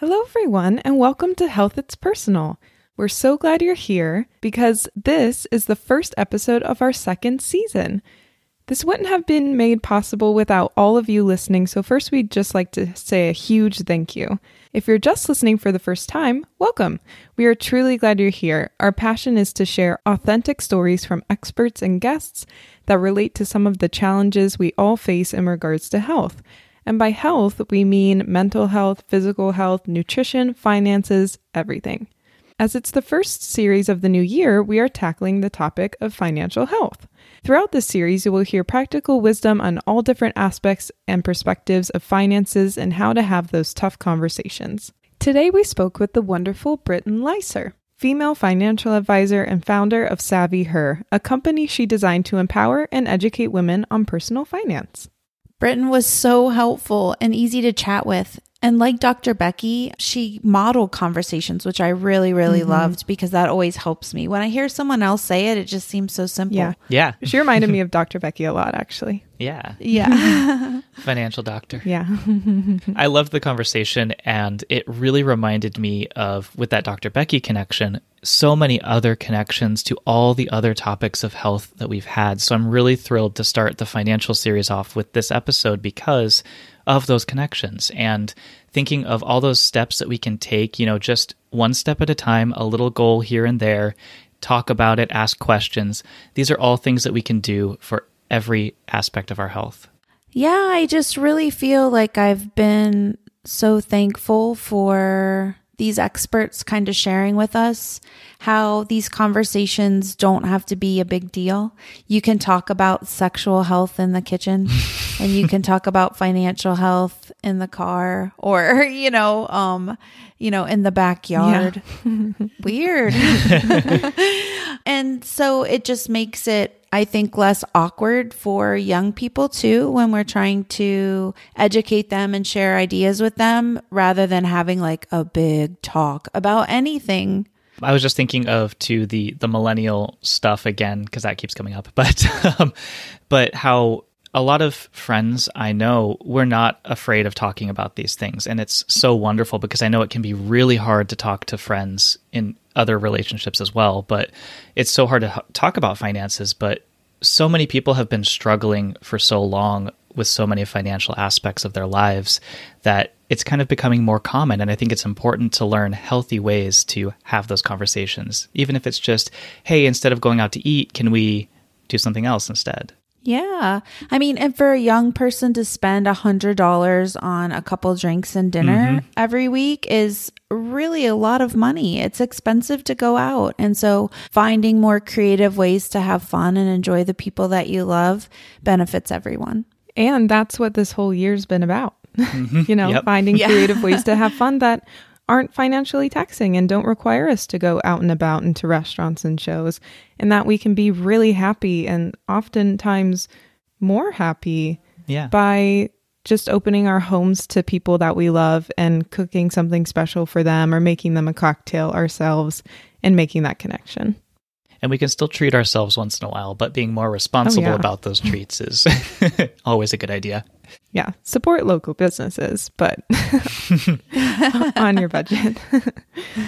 Hello, everyone, and welcome to Health It's Personal. We're so glad you're here because this is the first episode of our second season. This wouldn't have been made possible without all of you listening, so first we'd just like to say a huge thank you. If you're just listening for the first time, welcome. We are truly glad you're here. Our passion is to share authentic stories from experts and guests that relate to some of the challenges we all face in regards to health. And by health, we mean mental health, physical health, nutrition, finances, everything. As it's the first series of the new year, we are tackling the topic of financial health. Throughout this series, you will hear practical wisdom on all different aspects and perspectives of finances and how to have those tough conversations. Today, we spoke with the wonderful Britton Lyser, female financial advisor and founder of Savvy Her, a company she designed to empower and educate women on personal finance. Britton was so helpful and easy to chat with. And like Dr. Becky, she modeled conversations, which I really, really mm-hmm. loved because that always helps me. When I hear someone else say it, it just seems so simple. Yeah. Yeah. She reminded me of Dr. Becky a lot, actually. Yeah. Yeah. Financial doctor. Yeah. I loved the conversation and it really reminded me of, with that Dr. Becky connection, so many other connections to all the other topics of health that we've had. So I'm really thrilled to start the financial series off with this episode because of those connections and thinking of all those steps that we can take, you know, just one step at a time, a little goal here and there, talk about it, ask questions. These are all things that we can do for every aspect of our health. Yeah, I just really feel like I've been so thankful for these experts kind of sharing with us how these conversations don't have to be a big deal. You can talk about sexual health in the kitchen and you can talk about financial health in the car or, you know, um, you know, in the backyard. Yeah. Weird. and so it just makes it I think, less awkward for young people too when we're trying to educate them and share ideas with them rather than having like a big talk about anything. I was just thinking of to the the millennial stuff again because that keeps coming up, but um, but how a lot of friends I know we're not afraid of talking about these things, and it's so wonderful because I know it can be really hard to talk to friends in other relationships as well. But it's so hard to talk about finances. But so many people have been struggling for so long with so many financial aspects of their lives that it's kind of becoming more common. And I think it's important to learn healthy ways to have those conversations, even if it's just, hey, instead of going out to eat, can we do something else instead? Yeah. I mean, and for a young person to spend a hundred dollars on a couple drinks and dinner mm-hmm. every week is really a lot of money. It's expensive to go out. And so finding more creative ways to have fun and enjoy the people that you love benefits everyone. And that's what this whole year's been about. Mm-hmm. you know, yep. finding yeah. creative ways to have fun that aren't financially taxing and don't require us to go out and about into restaurants and shows, and that we can be really happy and oftentimes more happy yeah. by just opening our homes to people that we love and cooking something special for them or making them a cocktail ourselves and making that connection. And we can still treat ourselves once in a while, but being more responsible oh, yeah. about those treats is always a good idea. Yeah, support local businesses, but on your budget.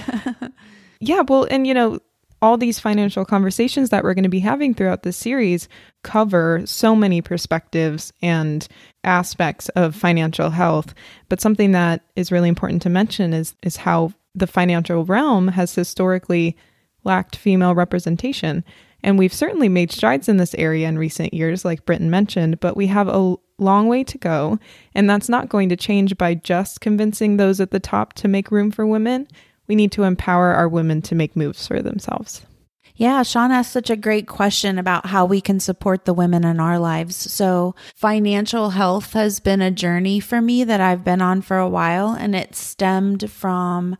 yeah, well, and you know, all these financial conversations that we're going to be having throughout this series cover so many perspectives and aspects of financial health. But something that is really important to mention is is how the financial realm has historically lacked female representation. And we've certainly made strides in this area in recent years, like Britton mentioned, but we have a long way to go. And that's not going to change by just convincing those at the top to make room for women. We need to empower our women to make moves for themselves. Yeah, Sean asked such a great question about how we can support the women in our lives. So, financial health has been a journey for me that I've been on for a while, and it stemmed from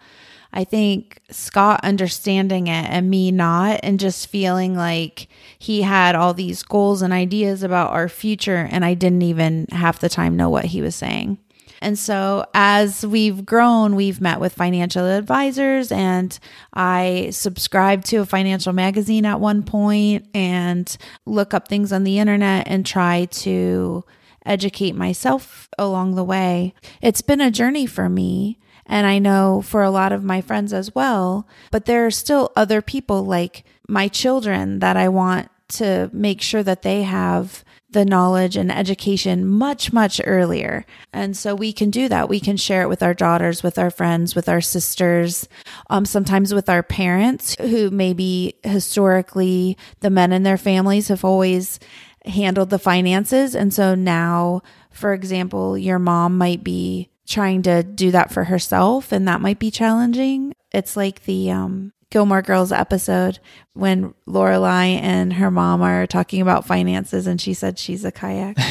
I think Scott understanding it and me not, and just feeling like he had all these goals and ideas about our future, and I didn't even half the time know what he was saying. And so, as we've grown, we've met with financial advisors, and I subscribed to a financial magazine at one point and look up things on the internet and try to educate myself along the way. It's been a journey for me. And I know for a lot of my friends as well, but there are still other people like my children that I want to make sure that they have the knowledge and education much, much earlier. And so we can do that. We can share it with our daughters, with our friends, with our sisters, um, sometimes with our parents who maybe historically the men in their families have always handled the finances. And so now, for example, your mom might be trying to do that for herself and that might be challenging. It's like the, um, Gilmore Girls episode when Lorelai and her mom are talking about finances, and she said she's a kayak.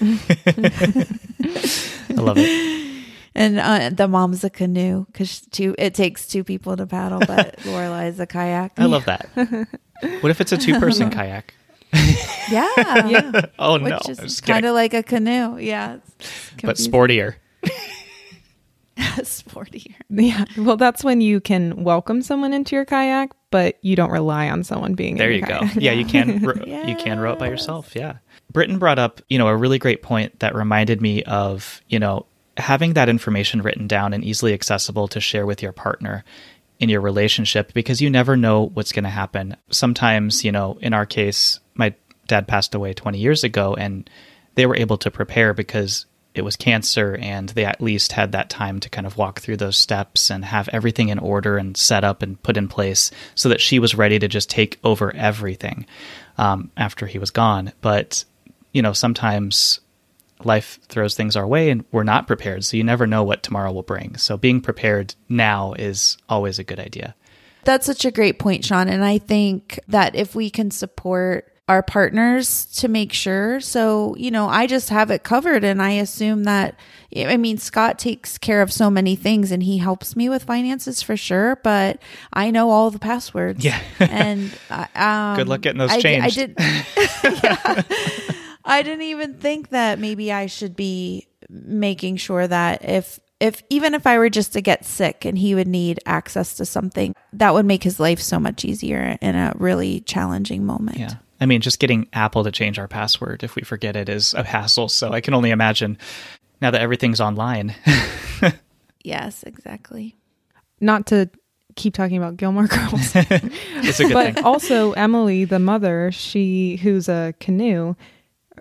I love it. And uh, the mom's a canoe because two it takes two people to paddle, but Lorelai is a kayak. I love that. What if it's a two-person kayak? Yeah, Yeah. Oh no, which I'm is kind of like a canoe. Yeah, but sportier. sportier. Yeah. Well, that's when you can welcome someone into your kayak, but you don't rely on someone being There in you your go. Yeah, you can ro- you can row it by yourself. Yeah. Britton brought up, you know, a really great point that reminded me of, you know, having that information written down and easily accessible to share with your partner in your relationship because you never know what's going to happen. Sometimes, you know, in our case, my dad passed away 20 years ago and they were able to prepare because it was cancer and they at least had that time to kind of walk through those steps and have everything in order and set up and put in place so that she was ready to just take over everything um, after he was gone but you know sometimes life throws things our way and we're not prepared so you never know what tomorrow will bring so being prepared now is always a good idea That's such a great point, Sean. And I think that if we can support our partners to make sure. So, you know, I just have it covered and I assume that, I mean, Scott takes care of so many things and he helps me with finances for sure, but I know all the passwords. Yeah. and uh, um, Good luck getting those I, I changed. did. yeah. I didn't even think that maybe I should be making sure that if if even if I were just to get sick and he would need access to something, that would make his life so much easier in a really challenging moment. yeah i mean just getting apple to change our password if we forget it is a hassle so i can only imagine now that everything's online Yes, exactly. Not to keep talking about Gilmore Girls. it's a good but thing also Emily, the mother, she who's a canoe,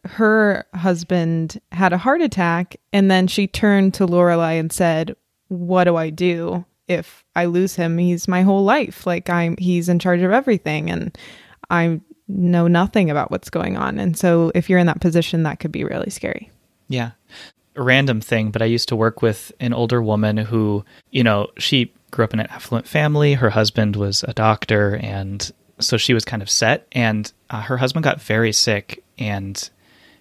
her husband had a heart attack, and then she turned to Lorelai and said, "What do I do if I lose him? He's my whole life. Like I'm, he's in charge of everything, and I know nothing about what's going on. And so, if you're in that position, that could be really scary." Yeah. A random thing, but I used to work with an older woman who, you know, she grew up in an affluent family. Her husband was a doctor, and so she was kind of set. And uh, her husband got very sick, and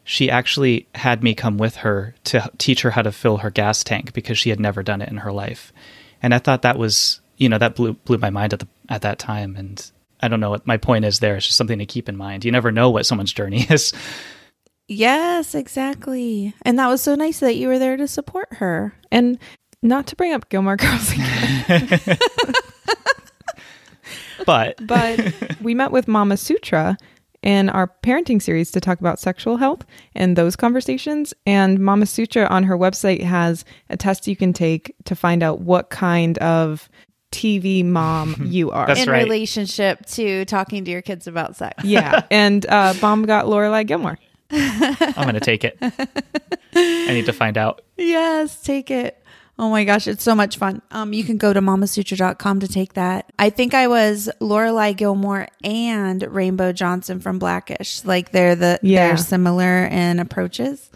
she actually had me come with her to teach her how to fill her gas tank because she had never done it in her life. And I thought that was, you know, that blew blew my mind at the at that time. And I don't know what my point is there. It's just something to keep in mind. You never know what someone's journey is. Yes, exactly. And that was so nice that you were there to support her. And not to bring up Gilmore Girls again, But but we met with Mama Sutra in our parenting series to talk about sexual health and those conversations. And Mama Sutra on her website has a test you can take to find out what kind of TV mom you are. That's in right. relationship to talking to your kids about sex. yeah. And uh, mom got Lorelai Gilmore. I'm going to take it. I need to find out. Yes, take it. Oh my gosh, it's so much fun. Um, you can go to mamasutra.com to take that. I think I was Lorelai Gilmore and Rainbow Johnson from Blackish. Like they're the Yeah. they're similar in approaches.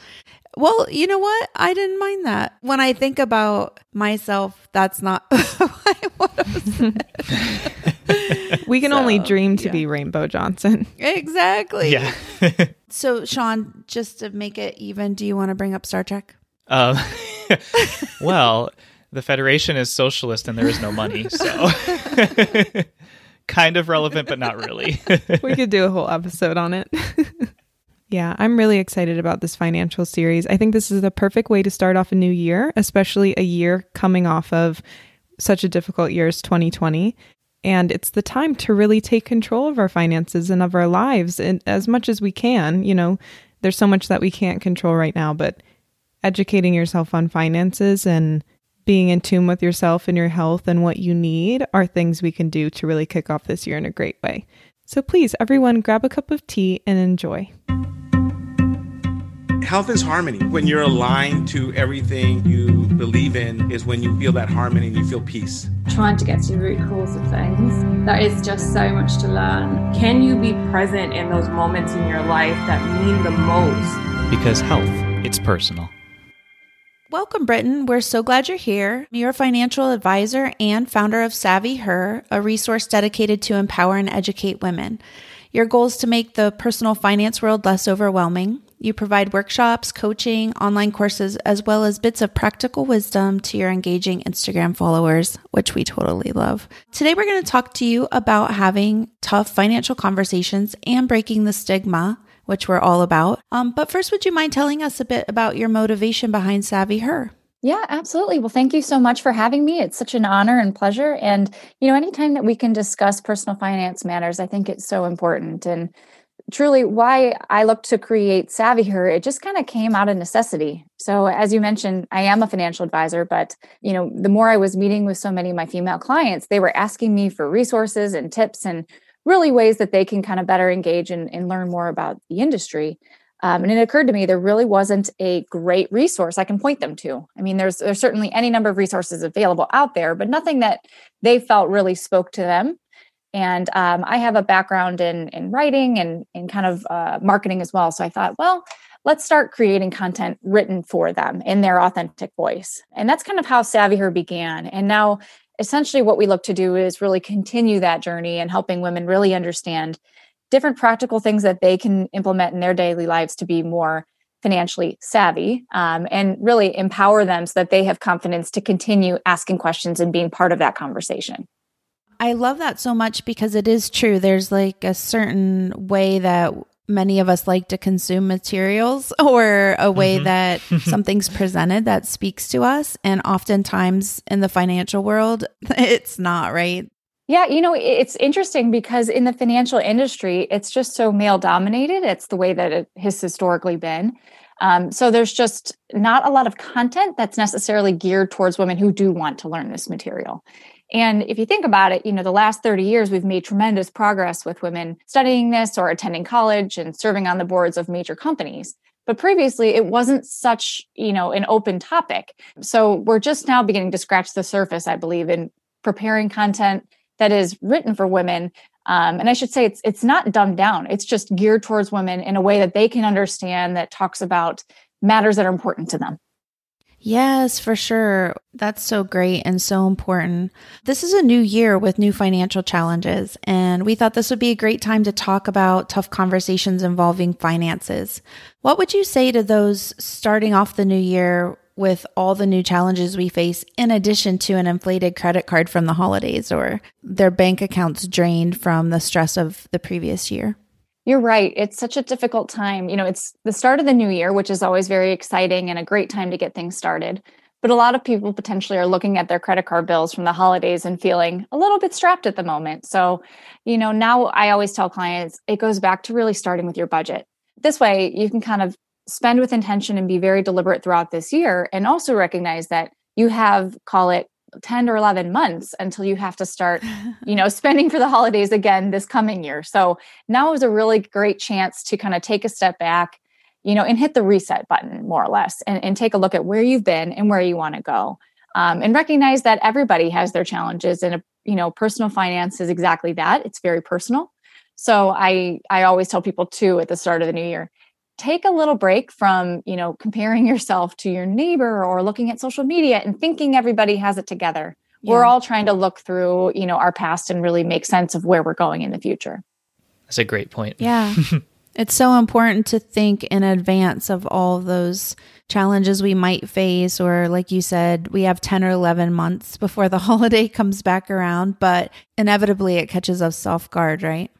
Well, you know what? I didn't mind that. When I think about myself, that's not what I would said. We can So, only dream to yeah. be Rainbow Johnson. Exactly. Yeah. So, Sean, just to make it even, do you want to bring up Star Trek? um, well, the Federation is socialist and there is no money. So kind of relevant, but not really. we could do a whole episode on it. Yeah, I'm really excited about this financial series. I think this is the perfect way to start off a new year, especially a year coming off of such a difficult year as 2020. And it's the time to really take control of our finances and of our lives and as much as we can. You know, there's so much that we can't control right now, but educating yourself on finances and being in tune with yourself and your health and what you need are things we can do to really kick off this year in a great way. So please, everyone, grab a cup of tea and enjoy. Health is harmony. When you're aligned to everything you believe in, is when you feel that harmony and you feel peace. Trying to get to the root cause of things, that is just so much to learn. Can you be present in those moments in your life that mean the most? Because health, it's personal. Welcome, Britton. We're so glad you're here. You're a financial advisor and founder of Savvy Her, a resource dedicated to empower and educate women. Your goal is to make the personal finance world less overwhelming. You provide workshops, coaching, online courses, as well as bits of practical wisdom to your engaging Instagram followers, which we totally love. Today, we're going to talk to you about having tough financial conversations and breaking the stigma which we're all about. Um, but first, would you mind telling us a bit about your motivation behind Savvy Her? Yeah, absolutely. Well, thank you so much for having me. It's such an honor and pleasure. And, you know, anytime that we can discuss personal finance matters, I think it's so important. And truly, why I looked to create Savvy Her, it just kind of came out of necessity. So, as you mentioned, I am a financial advisor, but, you know, the more I was meeting with so many of my female clients, they were asking me for resources and tips and really ways that they can kind of better engage and, and learn more about the industry. Um, and it occurred to me there really wasn't a great resource I can point them to. I mean, there's there's certainly any number of resources available out there, but nothing that they felt really spoke to them. And um, I have a background in in writing and in kind of uh, marketing as well, so I thought, well, let's start creating content written for them in their authentic voice. And that's kind of how Savvy Her began. And now essentially what we look to do is really continue that journey and helping women really understand different practical things that they can implement in their daily lives to be more financially savvy um, and really empower them so that they have confidence to continue asking questions and being part of that conversation. I love that so much because it is true. There's like a certain way that many of us like to consume materials or a way mm-hmm. that something's presented that speaks to us. And oftentimes in the financial world, it's not, right? Yeah, you know, it's interesting because in the financial industry, it's just so male dominated. It's the way that it has historically been. Um, so there's just not a lot of content that's necessarily geared towards women who do want to learn this material. And if you think about it, you know, the last 30 years, we've made tremendous progress with women studying this or attending college and serving on the boards of major companies. But previously, it wasn't such, you know, an open topic. So we're just now beginning to scratch the surface, I believe, in preparing content that is written for women. Um, and I should say it's it's not dumbed down. It's just geared towards women in a way that they can understand that talks about matters that are important to them. Yes, for sure. That's so great and so important. This is a new year with new financial challenges, and we thought this would be a great time to talk about tough conversations involving finances. What would you say to those starting off the new year with all the new challenges we face, in addition to an inflated credit card from the holidays or their bank accounts drained from the stress of the previous year? You're right. It's such a difficult time. You know, it's the start of the new year, which is always very exciting and a great time to get things started. But a lot of people potentially are looking at their credit card bills from the holidays and feeling a little bit strapped at the moment. So, you know, now I always tell clients it goes back to really starting with your budget. This way, you can kind of spend with intention and be very deliberate throughout this year and also recognize that you have, call it 10 or 11 months until you have to start you know spending for the holidays again this coming year. So now is a really great chance to kind of take a step back you know and hit the reset button more or less and, and take a look at where you've been and where you want to go um, and recognize that everybody has their challenges and you know personal finance is exactly that. It's very personal. So i i always tell people too at the start of the new year take a little break from you know comparing yourself to your neighbor or looking at social media and thinking everybody has it together. Yeah. we're all trying to look through you know our past and really make sense of where we're going in the future. That's a great point. Yeah. It's so important to think in advance of all those challenges we might face or like you said we have 10 or 11 months before the holiday comes back around but inevitably it catches us off guard right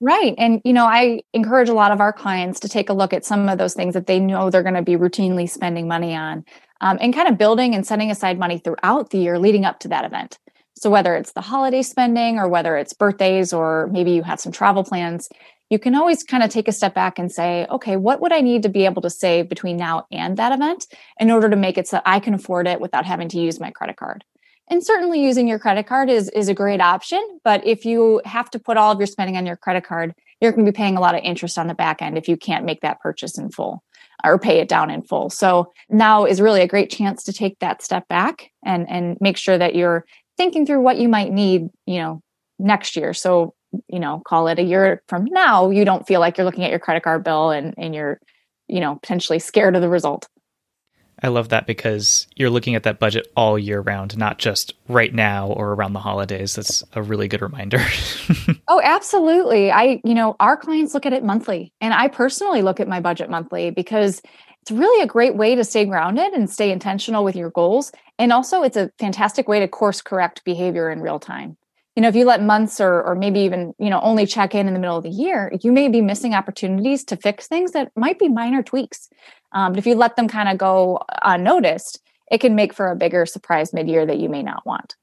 Right. And, you know, I encourage a lot of our clients to take a look at some of those things that they know they're going to be routinely spending money on um, and kind of building and setting aside money throughout the year leading up to that event. So, whether it's the holiday spending or whether it's birthdays or maybe you have some travel plans, you can always kind of take a step back and say, okay, what would I need to be able to save between now and that event in order to make it so I can afford it without having to use my credit card? And certainly using your credit card is, is a great option. But if you have to put all of your spending on your credit card, you're going to be paying a lot of interest on the back end if you can't make that purchase in full or pay it down in full. So now is really a great chance to take that step back and, and make sure that you're thinking through what you might need, you know, next year. So, you know, call it a year from now, you don't feel like you're looking at your credit card bill and, and you're, you know, potentially scared of the result. I love that because you're looking at that budget all year round, not just right now or around the holidays. That's a really good reminder. oh, absolutely. I, you know, our clients look at it monthly, and I personally look at my budget monthly because it's really a great way to stay grounded and stay intentional with your goals. And also, it's a fantastic way to course correct behavior in real time. You know, if you let months or, or maybe even, you know, only check in in the middle of the year, you may be missing opportunities to fix things that might be minor tweaks. Um, but if you let them kind of go unnoticed, it can make for a bigger surprise mid year that you may not want.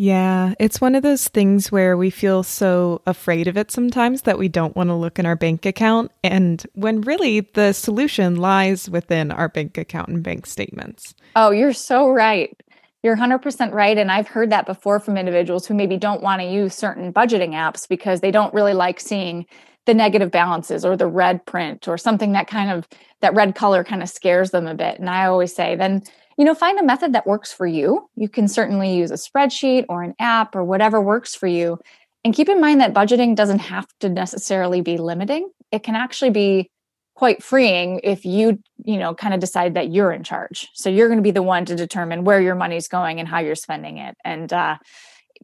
Yeah, it's one of those things where we feel so afraid of it sometimes that we don't want to look in our bank account. And when really the solution lies within our bank account and bank statements. Oh, you're so right. You're 100% right. And I've heard that before from individuals who maybe don't want to use certain budgeting apps because they don't really like seeing the negative balances or the red print or something that kind of that red color kind of scares them a bit. And i always say then you know find a method that works for you. You can certainly use a spreadsheet or an app or whatever works for you. And keep in mind that budgeting doesn't have to necessarily be limiting. It can actually be quite freeing if you you know kind of decide that you're in charge. So you're going to be the one to determine where your money's going and how you're spending it. And uh,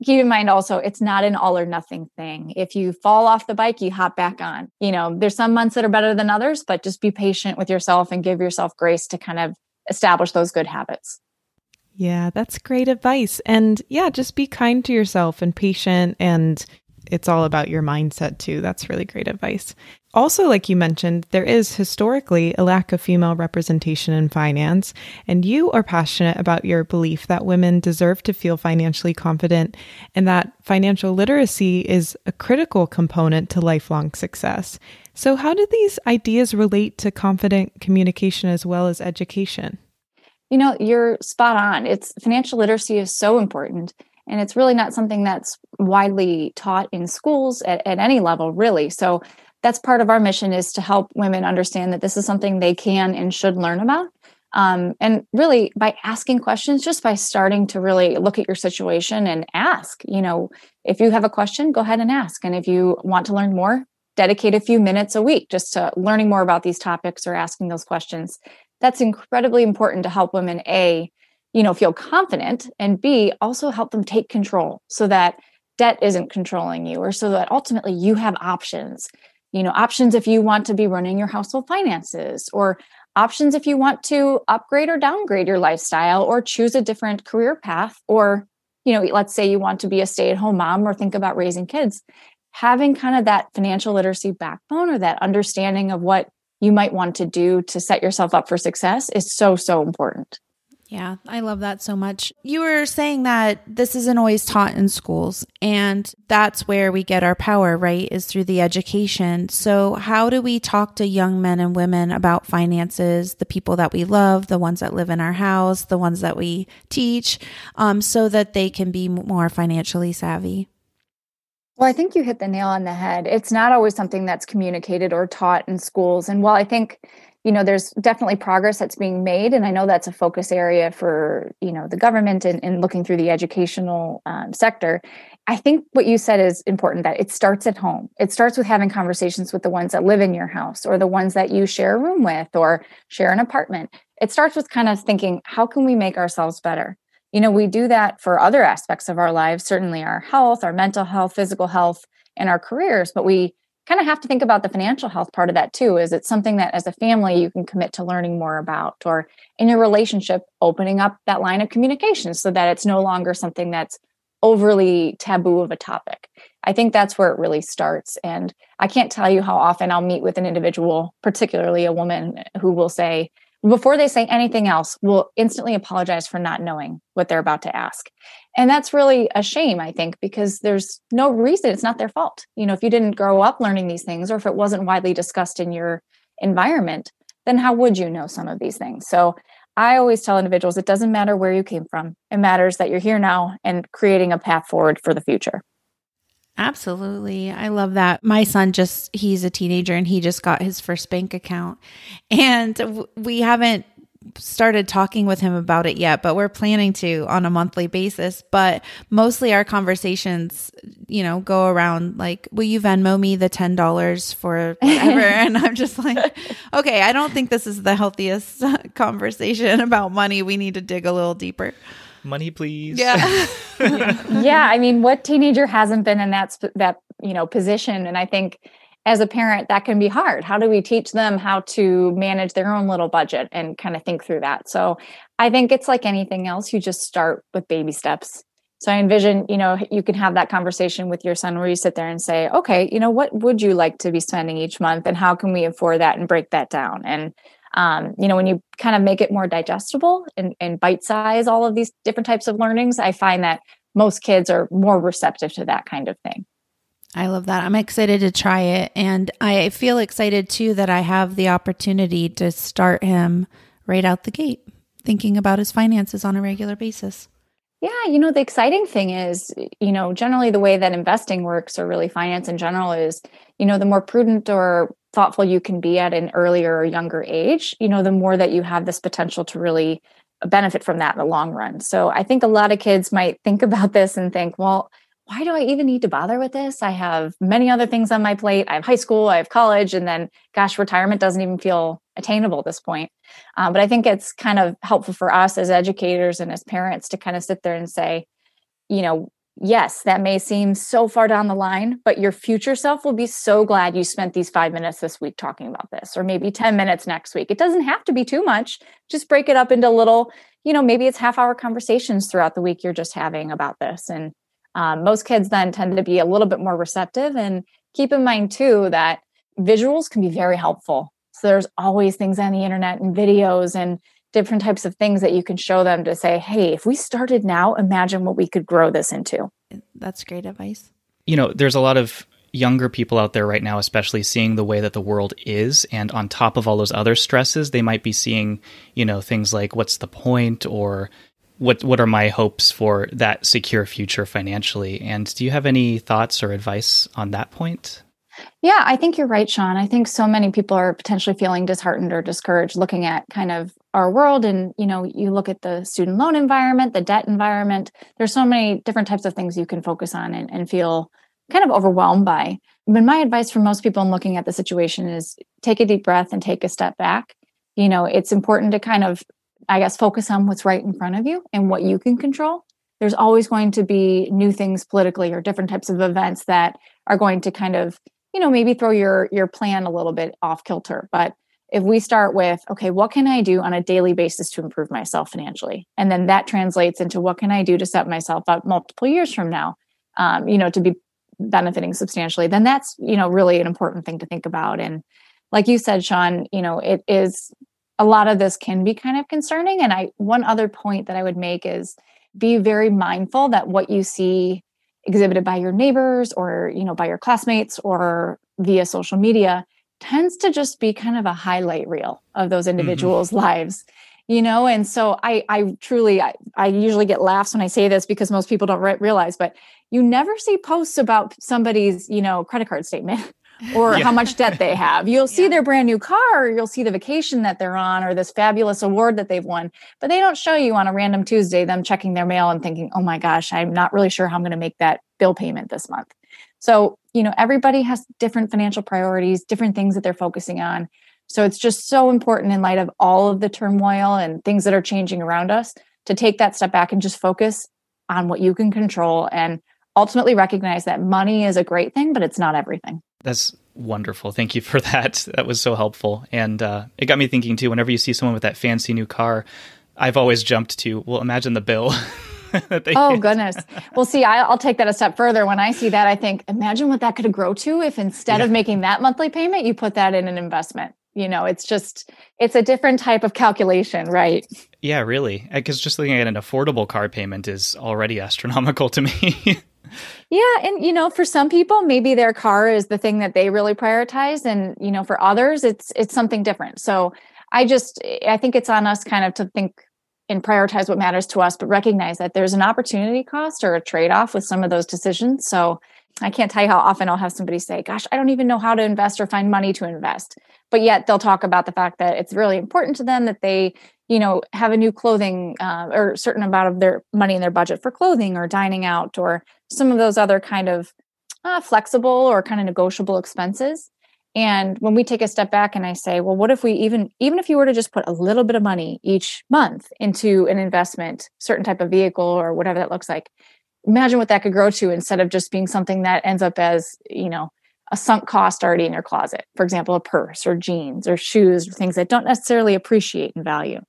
keep in mind also it's not an all or nothing thing. If you fall off the bike you hop back on. You know there's some months that are better than others but just be patient with yourself and give yourself grace to kind of establish those good habits. Yeah that's great advice. And yeah just be kind to yourself and patient and it's all about your mindset too. That's really great advice. Also, like you mentioned, there is historically a lack of female representation in finance, and you are passionate about your belief that women deserve to feel financially confident and that financial literacy is a critical component to lifelong success. So, how do these ideas relate to confident communication as well as education? You know, you're spot on. It's financial literacy is so important. And it's really not something that's widely taught in schools at, at any level, really. So that's part of our mission is to help women understand that this is something they can and should learn about. Um, and really by asking questions just by starting to really look at your situation and ask you know if you have a question go ahead and ask and if you want to learn more dedicate a few minutes a week just to learning more about these topics or asking those questions that's incredibly important to help women a you know feel confident and b also help them take control so that debt isn't controlling you or so that ultimately you have options. You know options if you want to be running your household finances or options if you want to upgrade or downgrade your lifestyle or choose a different career path or you know let's say you want to be a stay-at-home mom or think about raising kids. Having kind of that financial literacy backbone or that understanding of what you might want to do to set yourself up for success is so so important yeah, I love that so much. You were saying that this isn't always taught in schools, and that's where we get our power, right? Is through the education. So, how do we talk to young men and women about finances, the people that we love, the ones that live in our house, the ones that we teach, um, so that they can be more financially savvy? Well, I think you hit the nail on the head. It's not always something that's communicated or taught in schools. And while I think you know there's definitely progress that's being made and i know that's a focus area for you know the government and, and looking through the educational um, sector. I think what you said is important that it starts at home. It starts with having conversations with the ones that live in your house or the ones that you share a room with or share an apartment. It starts with kind of thinking how can we make ourselves better? You know we do that for other aspects of our lives certainly our health our mental health physical health and our careers but we kind of have to think about the financial health part of that too. Is it something that as a family you can commit to learning more about, or in your relationship, opening up that line of communication so that it's no longer something that's overly taboo of a topic? I think that's where it really starts. And I can't tell you how often I'll meet with an individual, particularly a woman, who will say, before they say anything else, will instantly apologize for not knowing what they're about to ask. And that's really a shame, I think, because there's no reason. It's not their fault. You know, if you didn't grow up learning these things or if it wasn't widely discussed in your environment, then how would you know some of these things? So I always tell individuals it doesn't matter where you came from, it matters that you're here now and creating a path forward for the future. Absolutely. I love that. My son just, he's a teenager and he just got his first bank account. And we haven't started talking with him about it yet, but we're planning to on a monthly basis. But mostly our conversations, you know, go around like, will you Venmo me the $10 for whatever? and I'm just like, okay, I don't think this is the healthiest conversation about money. We need to dig a little deeper money please yeah yeah i mean what teenager hasn't been in that that you know position and i think as a parent that can be hard. How do we teach them how to manage their own little budget and kind of think through that? So i think it's like anything else you just start with baby steps. So i envision you know you can have that conversation with your son where you sit there and say okay you know what would you like to be spending each month and how can we afford that and break that down? And um, you know when you kind of make it more digestible and, and bite size all of these different types of learnings i find that most kids are more receptive to that kind of thing I love that. I'm excited to try it. And I feel excited too that I have the opportunity to start him right out the gate, thinking about his finances on a regular basis. Yeah, you know, the exciting thing is, you know, generally the way that investing works or really finance in general is, you know, the more prudent or thoughtful you can be at an earlier or younger age, you know, the more that you have this potential to really benefit from that in the long run. So I think a lot of kids might think about this and think, well, why do I even need to bother with this? I have many other things on my plate. I have high school, I have college, and then, gosh, retirement doesn't even feel attainable at this point. Um, but I think it's kind of helpful for us as educators and as parents to kind of sit there and say, you know, yes, that may seem so far down the line, but your future self will be so glad you spent these five minutes this week talking about this, or maybe 10 minutes next week. It doesn't have to be too much. Just break it up into little, you know, maybe it's half hour conversations throughout the week you're just having about this. And um, most kids then tend to be a little bit more receptive. And keep in mind, too, that visuals can be very helpful. So there's always things on the internet and videos and different types of things that you can show them to say, hey, if we started now, imagine what we could grow this into. That's great advice. You know, there's a lot of younger people out there right now, especially seeing the way that the world is. And on top of all those other stresses, they might be seeing, you know, things like what's the point or what what are my hopes for that secure future financially? And do you have any thoughts or advice on that point? Yeah, I think you're right, Sean. I think so many people are potentially feeling disheartened or discouraged looking at kind of our world. And, you know, you look at the student loan environment, the debt environment, there's so many different types of things you can focus on and, and feel kind of overwhelmed by. But my advice for most people in looking at the situation is take a deep breath and take a step back. You know, it's important to kind of, I guess, focus on what's right in front of you and what you can control. There's always going to be new things politically or different types of events that are going to kind of you know maybe throw your your plan a little bit off kilter. But if we start with okay what can i do on a daily basis to improve myself financially? And then that translates into what can i do to set myself up multiple years from now um, you know to be benefiting substantially? Then that's you know really an important thing to think about. And like you said sean you know it is a lot of this can be kind of concerning and i one other point that i would make is be very mindful that what you see exhibited by your neighbors or you know by your classmates or via social media tends to just be kind of a highlight reel of those mm-hmm. individuals mm-hmm. lives you know and so i i truly I, I usually get laughs when i say this because most people don't re- realize but you never see posts about somebody's you know credit card statement or yeah. how much debt they have. You'll see yeah. their brand new car, or you'll see the vacation that they're on, or this fabulous award that they've won. But they don't show you on a random Tuesday them checking their mail and thinking, oh my gosh, I'm not really sure how I'm going to make that bill payment this month. So, you know, everybody has different financial priorities, different things that they're focusing on. So it's just so important in light of all of the turmoil and things that are changing around us to take that step back and just focus on what you can control and ultimately recognize that money is a great thing, but it's not everything. That's wonderful. Thank you for that. That was so helpful. And uh, it got me thinking too, whenever you see someone with that fancy new car, I've always jumped to, well, imagine the bill. oh, goodness. Well, see, I'll take that a step further. When I see that, I think, imagine what that could grow to if instead yeah. of making that monthly payment, you put that in an investment You know, it's just, it's a different type of calculation, right? Yeah, really. Because just looking at an affordable car payment is already astronomical to me. Yeah. And, you know, for some people, maybe their car is the thing that they really prioritize. And, you know, for others, it's, it's something different. So I just, I think it's on us kind of to think and prioritize what matters to us, but recognize that there's an opportunity cost or a trade off with some of those decisions. So I can't tell you how often I'll have somebody say, Gosh, I don't even know how to invest or find money to invest. But yet they'll talk about the fact that it's really important to them that they, you know, have a new clothing uh, or certain amount of their money in their budget for clothing or dining out or some of those other kind of uh, flexible or kind of negotiable expenses. And when we take a step back and I say, well, what if we even, even if you were to just put a little bit of money each month into an investment, certain type of vehicle or whatever that looks like, imagine what that could grow to instead of just being something that ends up as you know a sunk cost already in your closet for example a purse or jeans or shoes or things that don't necessarily appreciate in value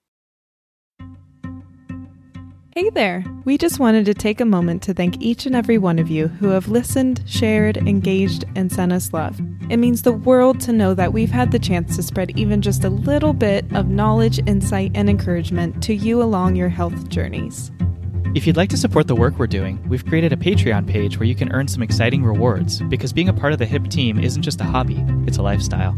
Hey there! We just wanted to take a moment to thank each and every one of you who have listened, shared, engaged, and sent us love. It means the world to know that we've had the chance to spread even just a little bit of knowledge, insight, and encouragement to you along your health journeys. If you'd like to support the work we're doing, we've created a Patreon page where you can earn some exciting rewards because being a part of the HIP team isn't just a hobby, it's a lifestyle.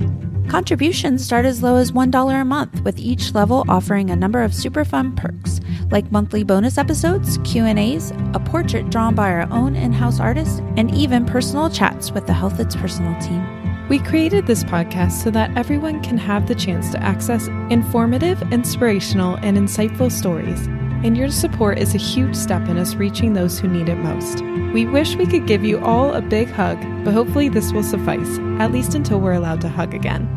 Contributions start as low as $1 a month, with each level offering a number of super fun perks, like monthly bonus episodes, Q&As, a portrait drawn by our own in-house artist, and even personal chats with the Health It's Personal team. We created this podcast so that everyone can have the chance to access informative, inspirational, and insightful stories and your support is a huge step in us reaching those who need it most. We wish we could give you all a big hug, but hopefully this will suffice, at least until we're allowed to hug again.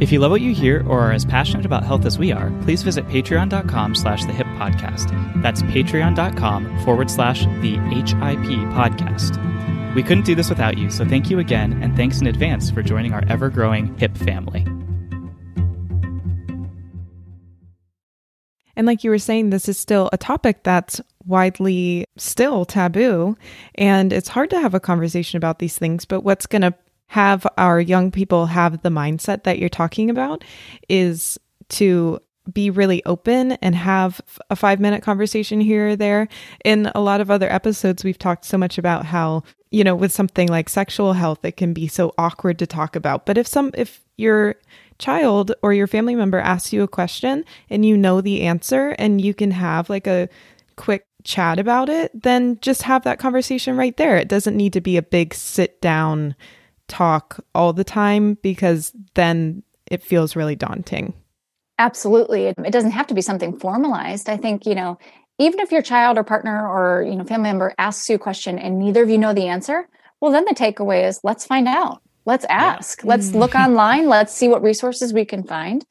If you love what you hear or are as passionate about health as we are, please visit patreon.com slash the HIP podcast. That's patreon.com forward slash the HIP podcast. We couldn't do this without you, so thank you again, and thanks in advance for joining our ever growing HIP family. And like you were saying, this is still a topic that's widely still taboo. And it's hard to have a conversation about these things. But what's going to have our young people have the mindset that you're talking about is to be really open and have a five minute conversation here or there. In a lot of other episodes, we've talked so much about how, you know, with something like sexual health, it can be so awkward to talk about. But if some, if you're child or your family member asks you a question and you know the answer and you can have like a quick chat about it, then just have that conversation right there. It doesn't need to be a big sit down talk all the time because then it feels really daunting. Absolutely. It doesn't have to be something formalized. I think, you know, even if your child or partner or, you know, family member asks you a question and neither of you know the answer, well, then the takeaway is let's find out let's ask. Yeah. let's look mm-hmm. online. Let's see what resources we can find.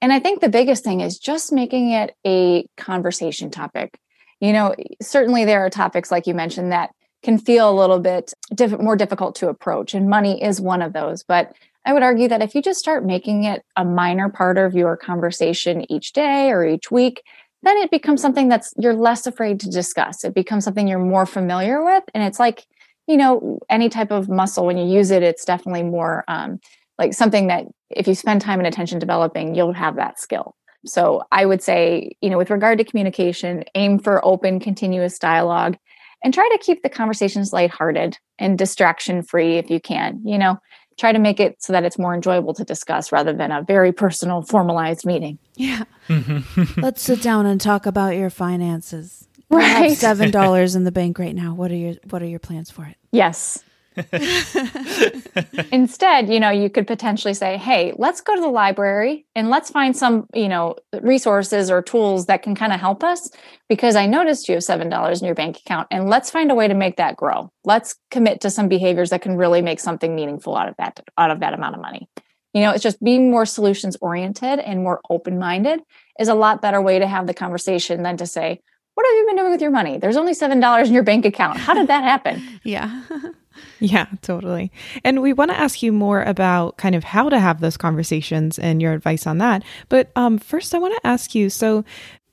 And i think the biggest thing is just making it a conversation topic. You know certainly there are topics like you mentioned that can feel a little bit diff- more difficult to approach and money is one of those. But i would argue that if you just start making it a minor part of your conversation each day or each week then it becomes something that's you're less afraid to discuss. It becomes something you're more familiar with and it's like you know, any type of muscle, when you use it, it's definitely more um, like something that if you spend time and attention developing, you'll have that skill. So I would say, you know, with regard to communication, aim for open, continuous dialogue and try to keep the conversations lighthearted and distraction free if you can. You know, try to make it so that it's more enjoyable to discuss rather than a very personal, formalized meeting. Yeah. Let's sit down and talk about your finances. Right. I have seven dollars in the bank right now. What are your What are your plans for it? Yes. Instead, you know, you could potentially say, "Hey, let's go to the library and let's find some, you know, resources or tools that can kind of help us because I noticed you have $7 in your bank account and let's find a way to make that grow. Let's commit to some behaviors that can really make something meaningful out of that out of that amount of money." You know, it's just being more solutions oriented and more open-minded is a lot better way to have the conversation than to say, what have you been doing with your money? There's only $7 in your bank account. How did that happen? yeah. yeah, totally. And we want to ask you more about kind of how to have those conversations and your advice on that. But um, first, I want to ask you so,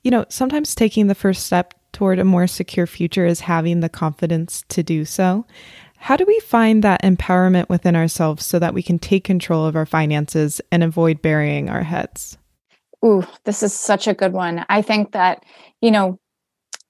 you know, sometimes taking the first step toward a more secure future is having the confidence to do so. How do we find that empowerment within ourselves so that we can take control of our finances and avoid burying our heads? Ooh, this is such a good one. I think that, you know,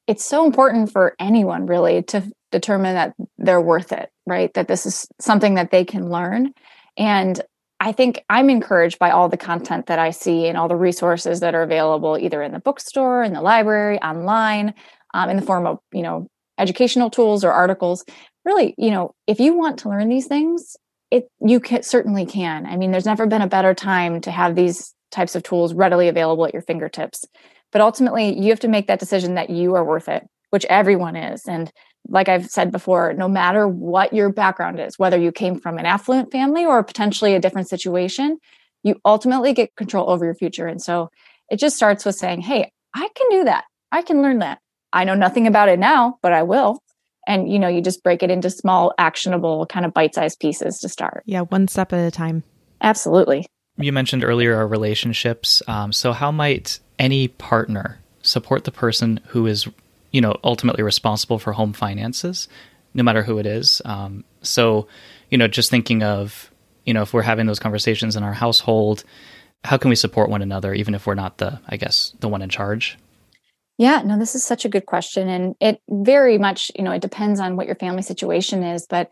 it's so important for anyone really to determine that they're worth it, right? That this is something that they can learn. And I think I'm encouraged by all the content that I see and all the resources that are available either in the bookstore, in the library, online, um, in the form of, you know, educational tools or articles. Really, you know, if you want to learn these things, it you can certainly can. I mean, there's never been a better time to have these types of tools readily available at your fingertips. But ultimately, you have to make that decision that you are worth it, which everyone is. And like I've said before, no matter what your background is, whether you came from an affluent family or potentially a different situation, you ultimately get control over your future. And so it just starts with saying, Hey, I can do that. I can learn that. I know nothing about it now, but I will. And you know, you just break it into small, actionable, kind of bite-sized pieces to start. Yeah, one step at a time. Absolutely. You mentioned earlier our relationships. Um, so, how might any partner support the person who is you know ultimately responsible for home finances no matter who it is. Um, so you know just thinking of you know if we're having those conversations in our household how can we support one another even if we're not the i guess the one in charge? Yeah no this is such a good question and it very much you know it depends on what your family situation is but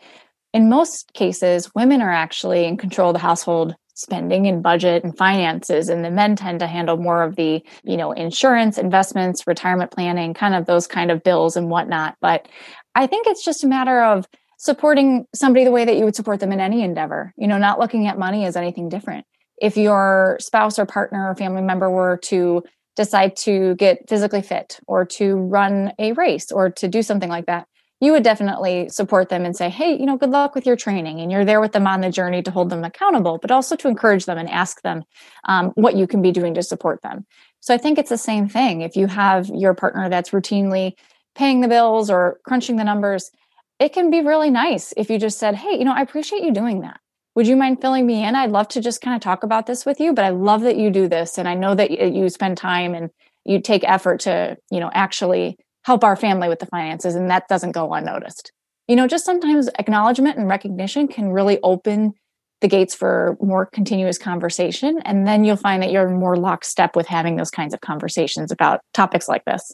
in most cases women are actually in control of the household spending and budget and finances and the men tend to handle more of the you know insurance investments retirement planning kind of those kind of bills and whatnot. But i think it's just a matter of supporting somebody the way that you would support them in any endeavor you know not looking at money as anything different. If your spouse or partner or family member were to decide to get physically fit or to run a race or to do something like that you would definitely support them and say, hey, you know, good luck with your training. And you're there with them on the journey to hold them accountable, but also to encourage them and ask them um, what you can be doing to support them. So I think it's the same thing. If you have your partner that's routinely paying the bills or crunching the numbers, it can be really nice if you just said, hey, you know, I appreciate you doing that. Would you mind filling me in? I'd love to just kind of talk about this with you, but I love that you do this. And I know that you spend time and you take effort to, you know, actually help our family with the finances and that doesn't go unnoticed you know just sometimes acknowledgement and recognition can really open the gates for more continuous conversation and then you'll find that you're more lockstep with having those kinds of conversations about topics like this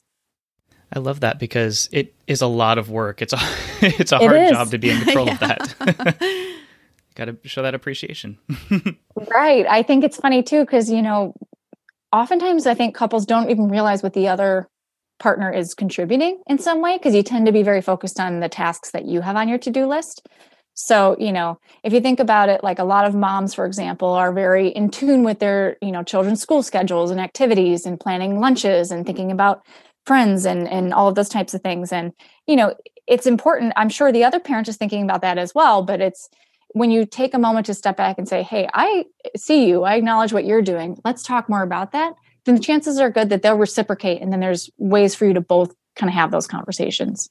I love that because it is a lot of work. It's a it's a hard it job to be in control of that. Got to show that appreciation. right. I think it's funny too because you know, oftentimes I think couples don't even realize what the other partner is contributing in some way because you tend to be very focused on the tasks that you have on your to-do list. So you know if you think about it like a lot of moms for example are very in tune with their you know children's school schedules and activities and planning lunches and thinking about friends and and all of those types of things. And you know it's important i'm sure the other parent is thinking about that as well but it's when you take a moment to step back and say hey i see you. I acknowledge what you're doing. Let's talk more about that then the chances are good that they'll reciprocate and then there's ways for you to both kind of have those conversations.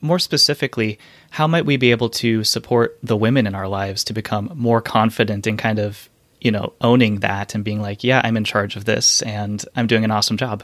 More specifically how might we be able to support the women in our lives to become more confident in kind of you know owning that and being like yeah i'm in charge of this and i'm doing an awesome job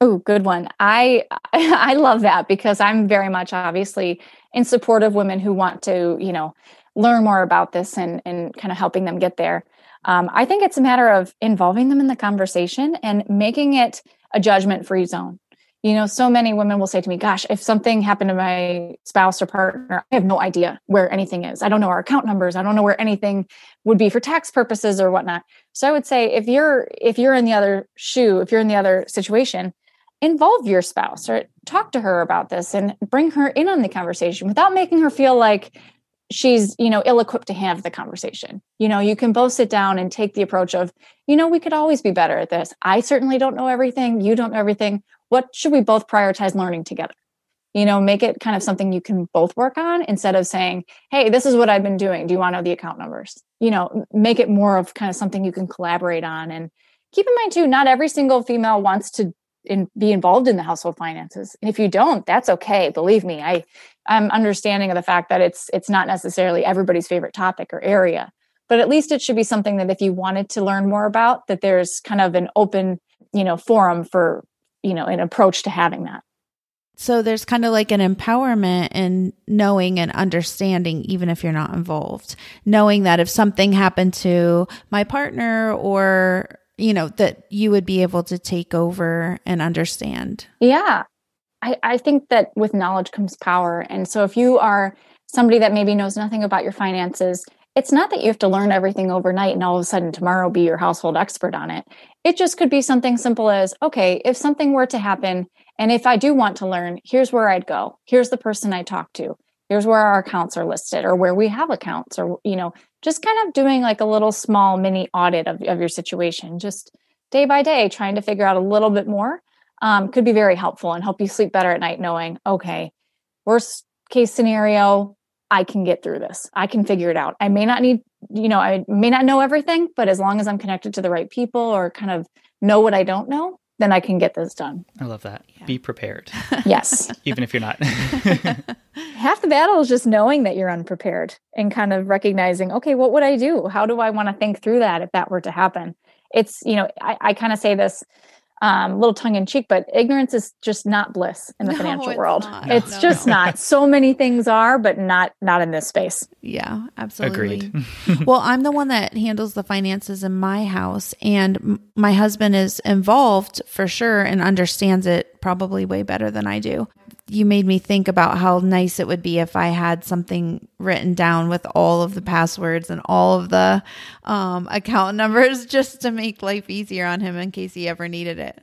oh good one. I i love that because i'm very much obviously in support of women who want to you know learn more about this and and kind of helping them get there um, I think it's a matter of involving them in the conversation and making it a judgment free zone. You know, so many women will say to me, Gosh, if something happened to my spouse or partner, I have no idea where anything is. I don't know our account numbers. I don't know where anything would be for tax purposes or whatnot. So I would say if you're if you're in the other shoe, if you're in the other situation, involve your spouse or talk to her about this and bring her in on the conversation without making her feel like she's you know ill equipped to have the conversation. You know you can both sit down and take the approach of you know we could always be better at this. I certainly don't know everything. You don't know everything. What should we both prioritize learning together? You know make it kind of something you can both work on instead of saying hey this is what i've been doing. Do you want to know the account numbers? You know make it more of kind of something you can collaborate on. And keep in mind too not every single female wants to in, be involved in the household finances. And if you don't that's okay. Believe me i i'm understanding of the fact that it's it's not necessarily everybody's favorite topic or area. But at least it should be something that if you wanted to learn more about that there's kind of an open you know forum for you know an approach to having that. So there's kind of like an empowerment in knowing and understanding, even if you're not involved, knowing that if something happened to my partner or, you know, that you would be able to take over and understand. Yeah. I, I think that with knowledge comes power. And so if you are somebody that maybe knows nothing about your finances, it's not that you have to learn everything overnight and all of a sudden tomorrow be your household expert on it. It just could be something simple as okay, if something were to happen, and if I do want to learn, here's where I'd go. Here's the person I talk to. Here's where our accounts are listed or where we have accounts, or, you know, just kind of doing like a little small mini audit of, of your situation, just day by day, trying to figure out a little bit more um, could be very helpful and help you sleep better at night, knowing, okay, worst case scenario, I can get through this. I can figure it out. I may not need, you know, I may not know everything, but as long as I'm connected to the right people or kind of know what I don't know, then I can get this done. I love that. Yeah. Be prepared. Yes. Even if you're not. Half the battle is just knowing that you're unprepared and kind of recognizing, okay, what would I do? How do I want to think through that if that were to happen? It's, you know, I, I kind of say this um, little tongue in cheek, but ignorance is just not bliss in the no, financial it's world. Not. It's no, just no. not. So many things are, but not not in this space. Yeah, absolutely. Agreed. well, I'm the one that handles the finances in my house, and my husband is involved for sure and understands it probably way better than I do you made me think about how nice it would be if I had something written down with all of the passwords and all of the um, account numbers just to make life easier on him in case he ever needed it.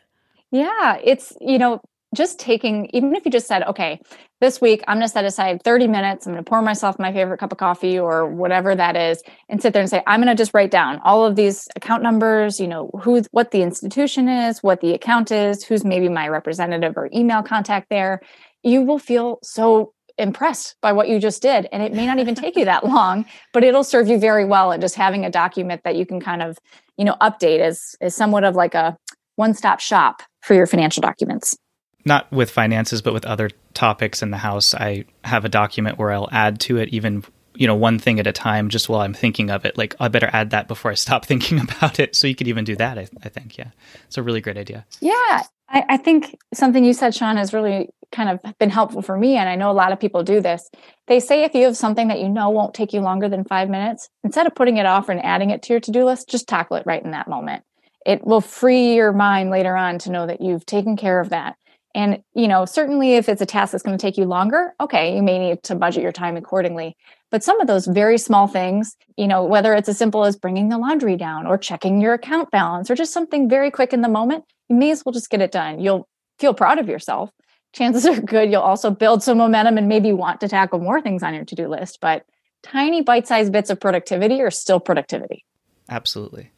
Yeah, it's, you know, just taking, even if you just said, okay, this week I'm going to set aside 30 minutes. I'm going to pour myself my favorite cup of coffee or whatever that is and sit there and say, I'm going to just write down all of these account numbers, you know, who, what the institution is, what the account is, who's maybe my representative or email contact there you will feel so impressed by what you just did and it may not even take you that long but it'll serve you very well and just having a document that you can kind of you know update is is somewhat of like a one-stop shop for your financial documents. Not with finances but with other topics in the house i have a document where i'll add to it even you know one thing at a time just while i'm thinking of it. Like i better add that before i stop thinking about it. So you could even do that i, I think yeah. It's a really great idea. Yeah I, I think something you said sean is really kind of been helpful for me and i know a lot of people do this. They say if you have something that you know won't take you longer than five minutes instead of putting it off and adding it to your to-do list just tackle it right in that moment. It will free your mind later on to know that you've taken care of that. And you know certainly if it's a task that's going to take you longer okay you may need to budget your time accordingly. But some of those very small things you know whether it's as simple as bringing the laundry down or checking your account balance or just something very quick in the moment you may as well just get it done. You'll feel proud of yourself chances are good you'll also build some momentum and maybe want to tackle more things on your to-do list but tiny bite-sized bits of productivity are still productivity. Absolutely.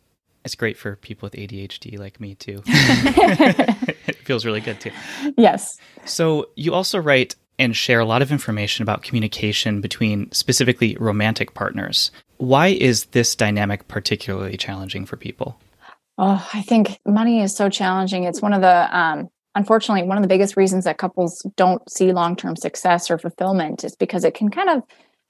It's great for people with adhd like me too. It feels really good too. Yes. So you also write and share a lot of information about communication between specifically romantic partners. Why is this dynamic particularly challenging for people? Oh i think money is so challenging. It's one of the um, unfortunately, one of the biggest reasons that couples don't see long term success or fulfillment is because it can kind of,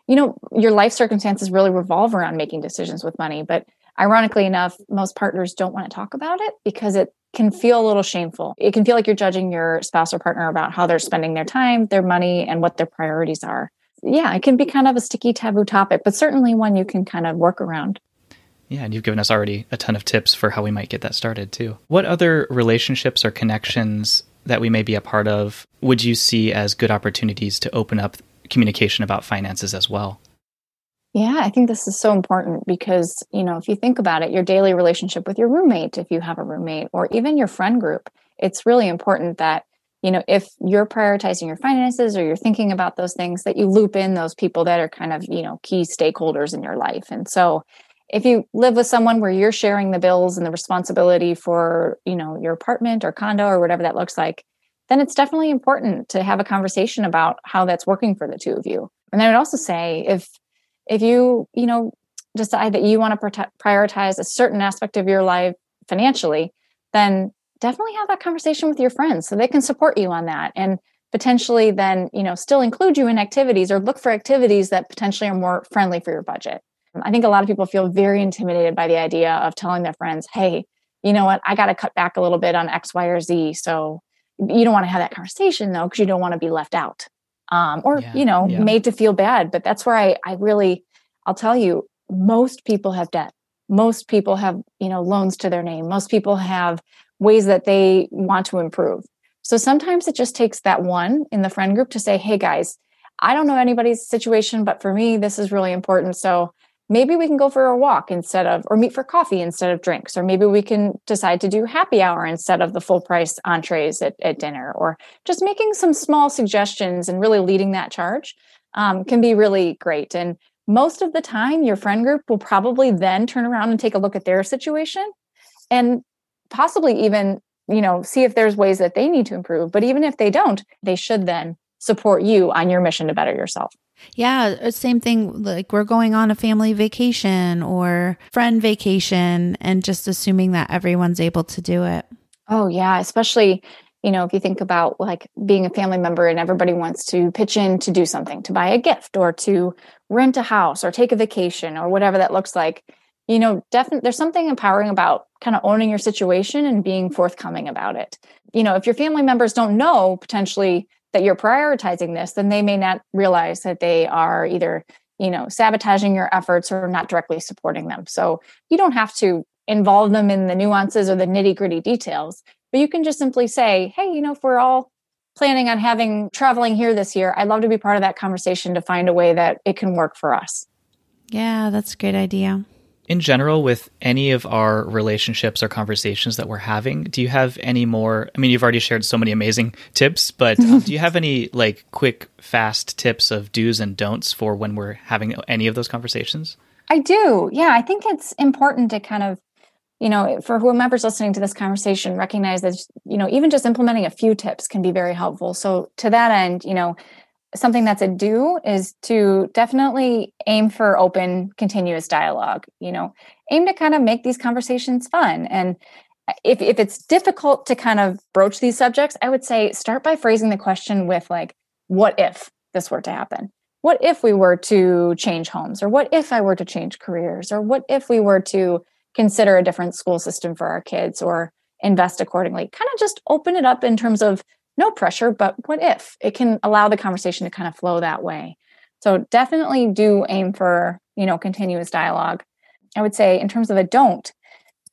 you know, your life circumstances really revolve around making decisions with money. But ironically enough, most partners don't want to talk about it because it can feel a little shameful. It can feel like you're judging your spouse or partner about how they're spending their time, their money, and what their priorities are. Yeah, it can be kind of a sticky taboo topic, but certainly one you can kind of work around. Yeah, and you've given us already a ton of tips for how we might get that started too. What other relationships or connections that we may be a part of would you see as good opportunities to open up communication about finances as well? Yeah, I think this is so important because, you know, if you think about it, your daily relationship with your roommate, if you have a roommate, or even your friend group, it's really important that, you know, if you're prioritizing your finances or you're thinking about those things, that you loop in those people that are kind of, you know, key stakeholders in your life. And so if you live with someone where you're sharing the bills and the responsibility for you know your apartment or condo or whatever that looks like then it's definitely important to have a conversation about how that's working for the two of you. And i would also say if if you you know decide that you want to prioritize a certain aspect of your life financially then definitely have that conversation with your friends so they can support you on that and potentially then you know still include you in activities or look for activities that potentially are more friendly for your budget I think a lot of people feel very intimidated by the idea of telling their friends, hey, you know what, I got to cut back a little bit on X, Y, or Z. So, you don't want to have that conversation though because you don't want to be left out um, or Yeah, you know yeah. made to feel bad but that's where i i really i'll tell you most people have debt most people have you know loans to their name most people have ways that they want to improve so sometimes it just takes that one in the friend group to say hey guys i don't know anybody's situation but for me this is really important so maybe we can go for a walk instead of or meet for coffee instead of drinks or maybe we can decide to do happy hour instead of the full price entrees at, at dinner or just making some small suggestions and really leading that charge um, can be really great. And most of the time your friend group will probably then turn around and take a look at their situation and possibly even you know see if there's ways that they need to improve. But even if they don't they should then support you on your mission to better yourself Yeah, uh, same thing. Like we're going on a family vacation or friend vacation and just assuming that everyone's able to do it. Oh, yeah. Especially, you know, if you think about like being a family member and everybody wants to pitch in to do something, to buy a gift or to rent a house or take a vacation or whatever that looks like, you know, definitely there's something empowering about kind of owning your situation and being forthcoming about it. You know, if your family members don't know potentially that you're prioritizing this, then they may not realize that they are either, you know, sabotaging your efforts or not directly supporting them. So you don't have to involve them in the nuances or the nitty gritty details, but you can just simply say, hey, you know, if we're all planning on having traveling here this year, I'd love to be part of that conversation to find a way that it can work for us. Yeah, that's a great idea. In general with any of our relationships or conversations that we're having do you have any more i mean you've already shared so many amazing tips but um, do you have any like quick fast tips of do's and don'ts for when we're having any of those conversations I do. Yeah, I think it's important to kind of, you know, for whomever's listening to this conversation, recognize that, you know, even just implementing a few tips can be very helpful. So, to that end, you know, something that's a do is to definitely aim for open, continuous dialogue. You know, aim to kind of make these conversations fun. And uh, if, if it's difficult to kind of broach these subjects, I would say start by phrasing the question with, like, what if this were to happen? what if we were to change homes or what if i were to change careers or what if we were to consider a different school system for our kids or invest accordingly kind of just open it up in terms of no pressure but what if? It can allow the conversation to kind of flow that way. So definitely do aim for you know continuous dialogue. I would say in terms of a don't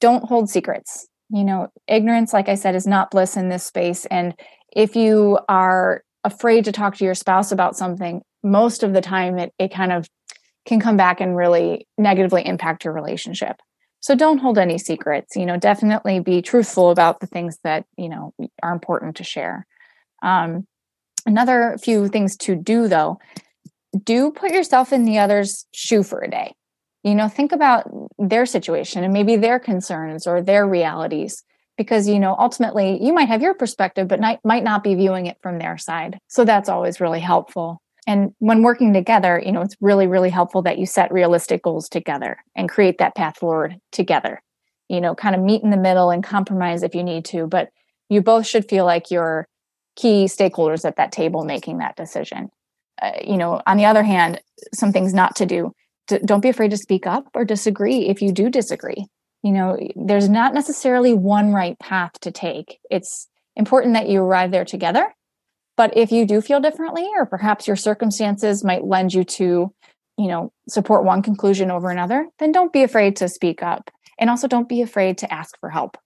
don't hold secrets. You know ignorance like i said is not bliss in this space and if you are afraid to talk to your spouse about something most of the time it, it kind of can come back and really negatively impact your relationship. So don't hold any secrets. You know definitely be truthful about the things that you know are important to share um, another few things to do though do put yourself in the other's shoe for a day. You know think about their situation and maybe their concerns or their realities because you know ultimately you might have your perspective but not, might not be viewing it from their side. So that's always really helpful. And when working together you know it's really really helpful that you set realistic goals together and create that path forward together. You know kind of meet in the middle and compromise if you need to but you both should feel like you're key stakeholders at that table making that decision. Uh, you know on the other hand some things not to do. D- don't be afraid to speak up or disagree if you do disagree. You know there's not necessarily one right path to take. It's important that you arrive there together. But if you do feel differently or perhaps your circumstances might lend you to you know support one conclusion over another then don't be afraid to speak up. And also don't be afraid to ask for help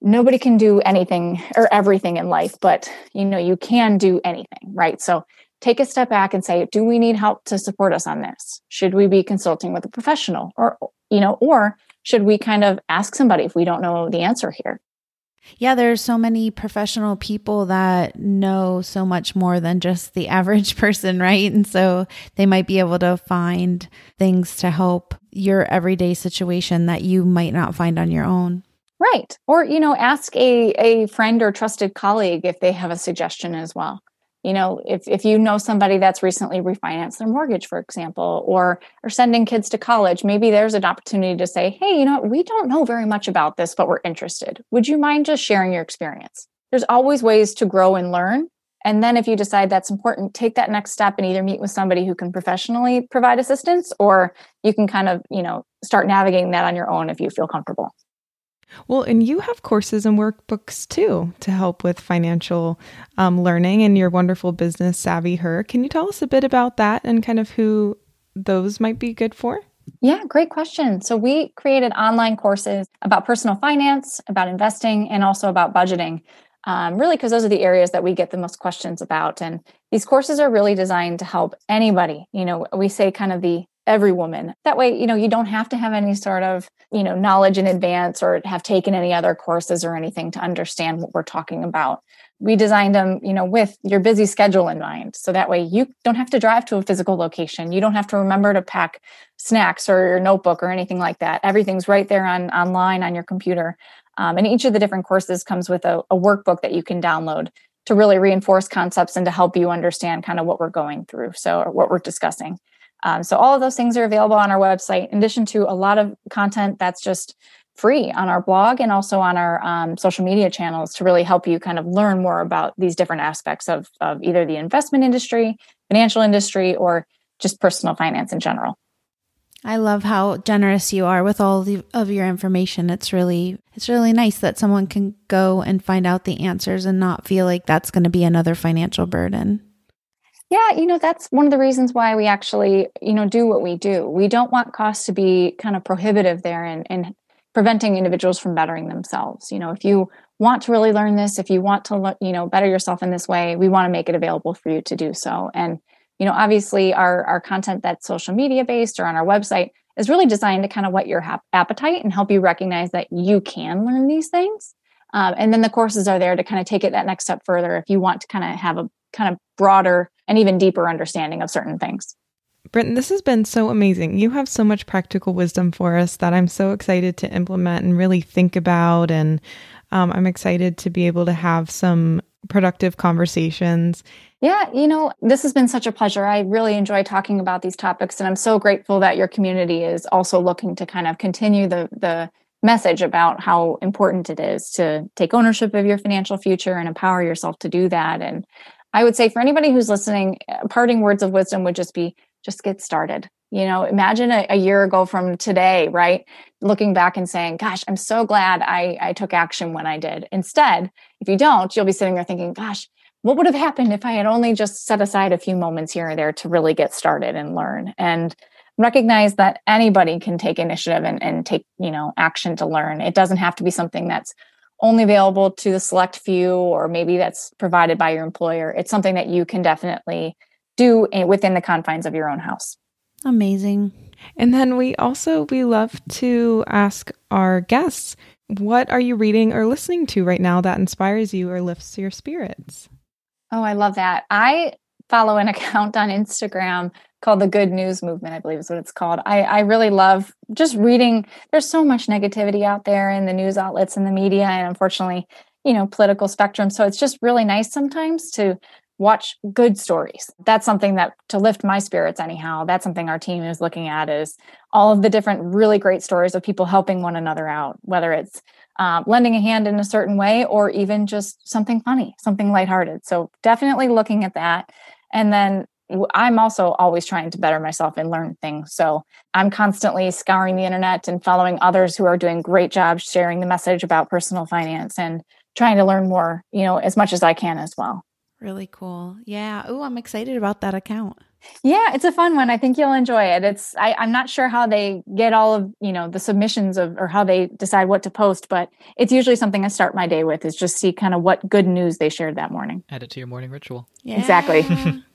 nobody can do anything or everything in life but you know you can do anything right so take a step back and say do we need help to support us on this should we be consulting with a professional or you know or should we kind of ask somebody if we don't know the answer here Yeah, there's so many professional people that know so much more than just the average person, right? And so they might be able to find things to help your everyday situation that you might not find on your own. Right or you know ask a, a friend or trusted colleague if they have a suggestion as well. You know if, if you know somebody that's recently refinanced their mortgage for example or are sending kids to college maybe there's an opportunity to say hey you know we don't know very much about this but we're interested. Would you mind just sharing your experience? There's always ways to grow and learn and then if you decide that's important take that next step and either meet with somebody who can professionally provide assistance or you can kind of you know start navigating that on your own if you feel comfortable Well, and you have courses and workbooks too to help with financial um, learning and your wonderful business, Savvy Her. Can you tell us a bit about that and kind of who those might be good for? Yeah, great question. So, we created online courses about personal finance, about investing, and also about budgeting. Um, really, because those are the areas that we get the most questions about. And these courses are really designed to help anybody. You know, we say kind of the every woman. That way, you know, you don't have to have any sort of, you know, knowledge in advance or have taken any other courses or anything to understand what we're talking about. We designed them, you know, with your busy schedule in mind. So that way you don't have to drive to a physical location. You don't have to remember to pack snacks or your notebook or anything like that. Everything's right there on online on your computer. Um, and each of the different courses comes with a, a workbook that you can download to really reinforce concepts and to help you understand kind of what we're going through. So, or what we're discussing. Um, so all of those things are available on our website, in addition to a lot of content that's just free on our blog and also on our um, social media channels to really help you kind of learn more about these different aspects of, of either the investment industry, financial industry, or just personal finance in general. I love how generous you are with all of your information. It's really it's really nice that someone can go and find out the answers and not feel like that's going to be another financial burden. Yeah, you know, that's one of the reasons why we actually, you know, do what we do. We don't want costs to be kind of prohibitive there and, preventing individuals from bettering themselves. You know, if you want to really learn this, if you want to, you know, better yourself in this way, we want to make it available for you to do so. And, you know, obviously our, our content that's social media based or on our website is really designed to kind of whet your appetite and help you recognize that you can learn these things. Um, and then the courses are there to kind of take it that next step further if you want to kind of have a kind of broader and even deeper understanding of certain things. Britton, this has been so amazing. You have so much practical wisdom for us that I'm so excited to implement and really think about. And um, I'm excited to be able to have some productive conversations. Yeah, you know, this has been such a pleasure. I really enjoy talking about these topics, and I'm so grateful that your community is also looking to kind of continue the the message about how important it is to take ownership of your financial future and empower yourself to do that. And I would say for anybody who's listening, uh, parting words of wisdom would just be just get started. You know, imagine a, a, year ago from today, right? Looking back and saying, gosh, I'm so glad I, I took action when I did. Instead, if you don't, you'll be sitting there thinking, gosh, what would have happened if I had only just set aside a few moments here or there to really get started and learn? And recognize that anybody can take initiative and, and take, you know, action to learn. It doesn't have to be something that's only available to the select few or maybe that's provided by your employer. It's something that you can definitely do within the confines of your own house. Amazing. And then we also we love to ask our guests what are you reading or listening to right now that inspires you or lifts your spirits? Oh i love that. I follow an account on instagram called the Good News Movement, I believe is what it's called. I, I really love just reading. There's so much negativity out there in the news outlets and the media, and unfortunately, you know, political spectrum. So it's just really nice sometimes to watch good stories. That's something that to lift my spirits anyhow. That's something our team is looking at is all of the different really great stories of people helping one another out, whether it's um, lending a hand in a certain way or even just something funny, something lighthearted. So definitely looking at that. And then I'm also always trying to better myself and learn things. So I'm constantly scouring the internet and following others who are doing great jobs sharing the message about personal finance and trying to learn more, you know, as much as I can as well. Really cool. Yeah. Oh, I'm excited about that account. Yeah, it's a fun one. I think you'll enjoy it. It's I, I'm not sure how they get all of you know the submissions of or how they decide what to post, but it's usually something I start my day with is just see kind of what good news they shared that morning. Add it to your morning ritual. Yeah. Exactly.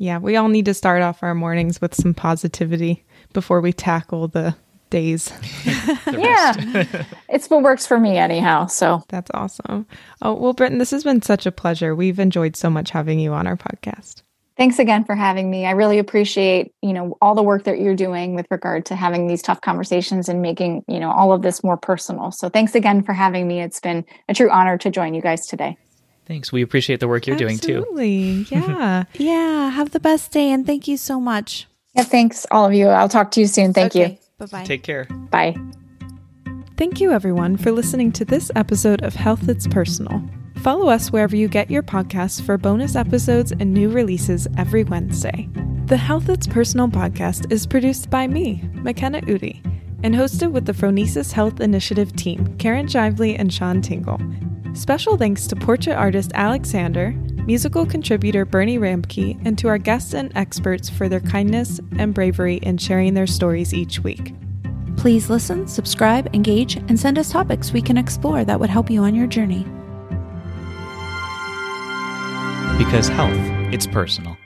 Yeah, we all need to start off our mornings with some positivity before we tackle the days. the yeah. it's what works for me anyhow. So that's awesome. Oh, well, Britton, this has been such a pleasure. We've enjoyed so much having you on our podcast. Thanks again for having me. I really appreciate, you know, all the work that you're doing with regard to having these tough conversations and making, you know, all of this more personal. So thanks again for having me. It's been a true honor to join you guys today. Thanks. We appreciate the work you're Absolutely. doing too. Absolutely. Yeah. yeah. Have the best day and thank you so much. Yeah, thanks all of you. I'll talk to you soon. Thank okay. you. Bye-bye. Take care. Bye. Thank you everyone for listening to this episode of Health It's Personal. Follow us wherever you get your podcasts for bonus episodes and new releases every Wednesday. The Health It's Personal podcast is produced by me, McKenna Udi and hosted with the Phronesis Health Initiative team, Karen Shively and Sean Tingle. Special thanks to portrait artist Alexander, musical contributor Bernie Ramke, and to our guests and experts for their kindness and bravery in sharing their stories each week. Please listen, subscribe, engage, and send us topics we can explore that would help you on your journey. Because health, it's personal.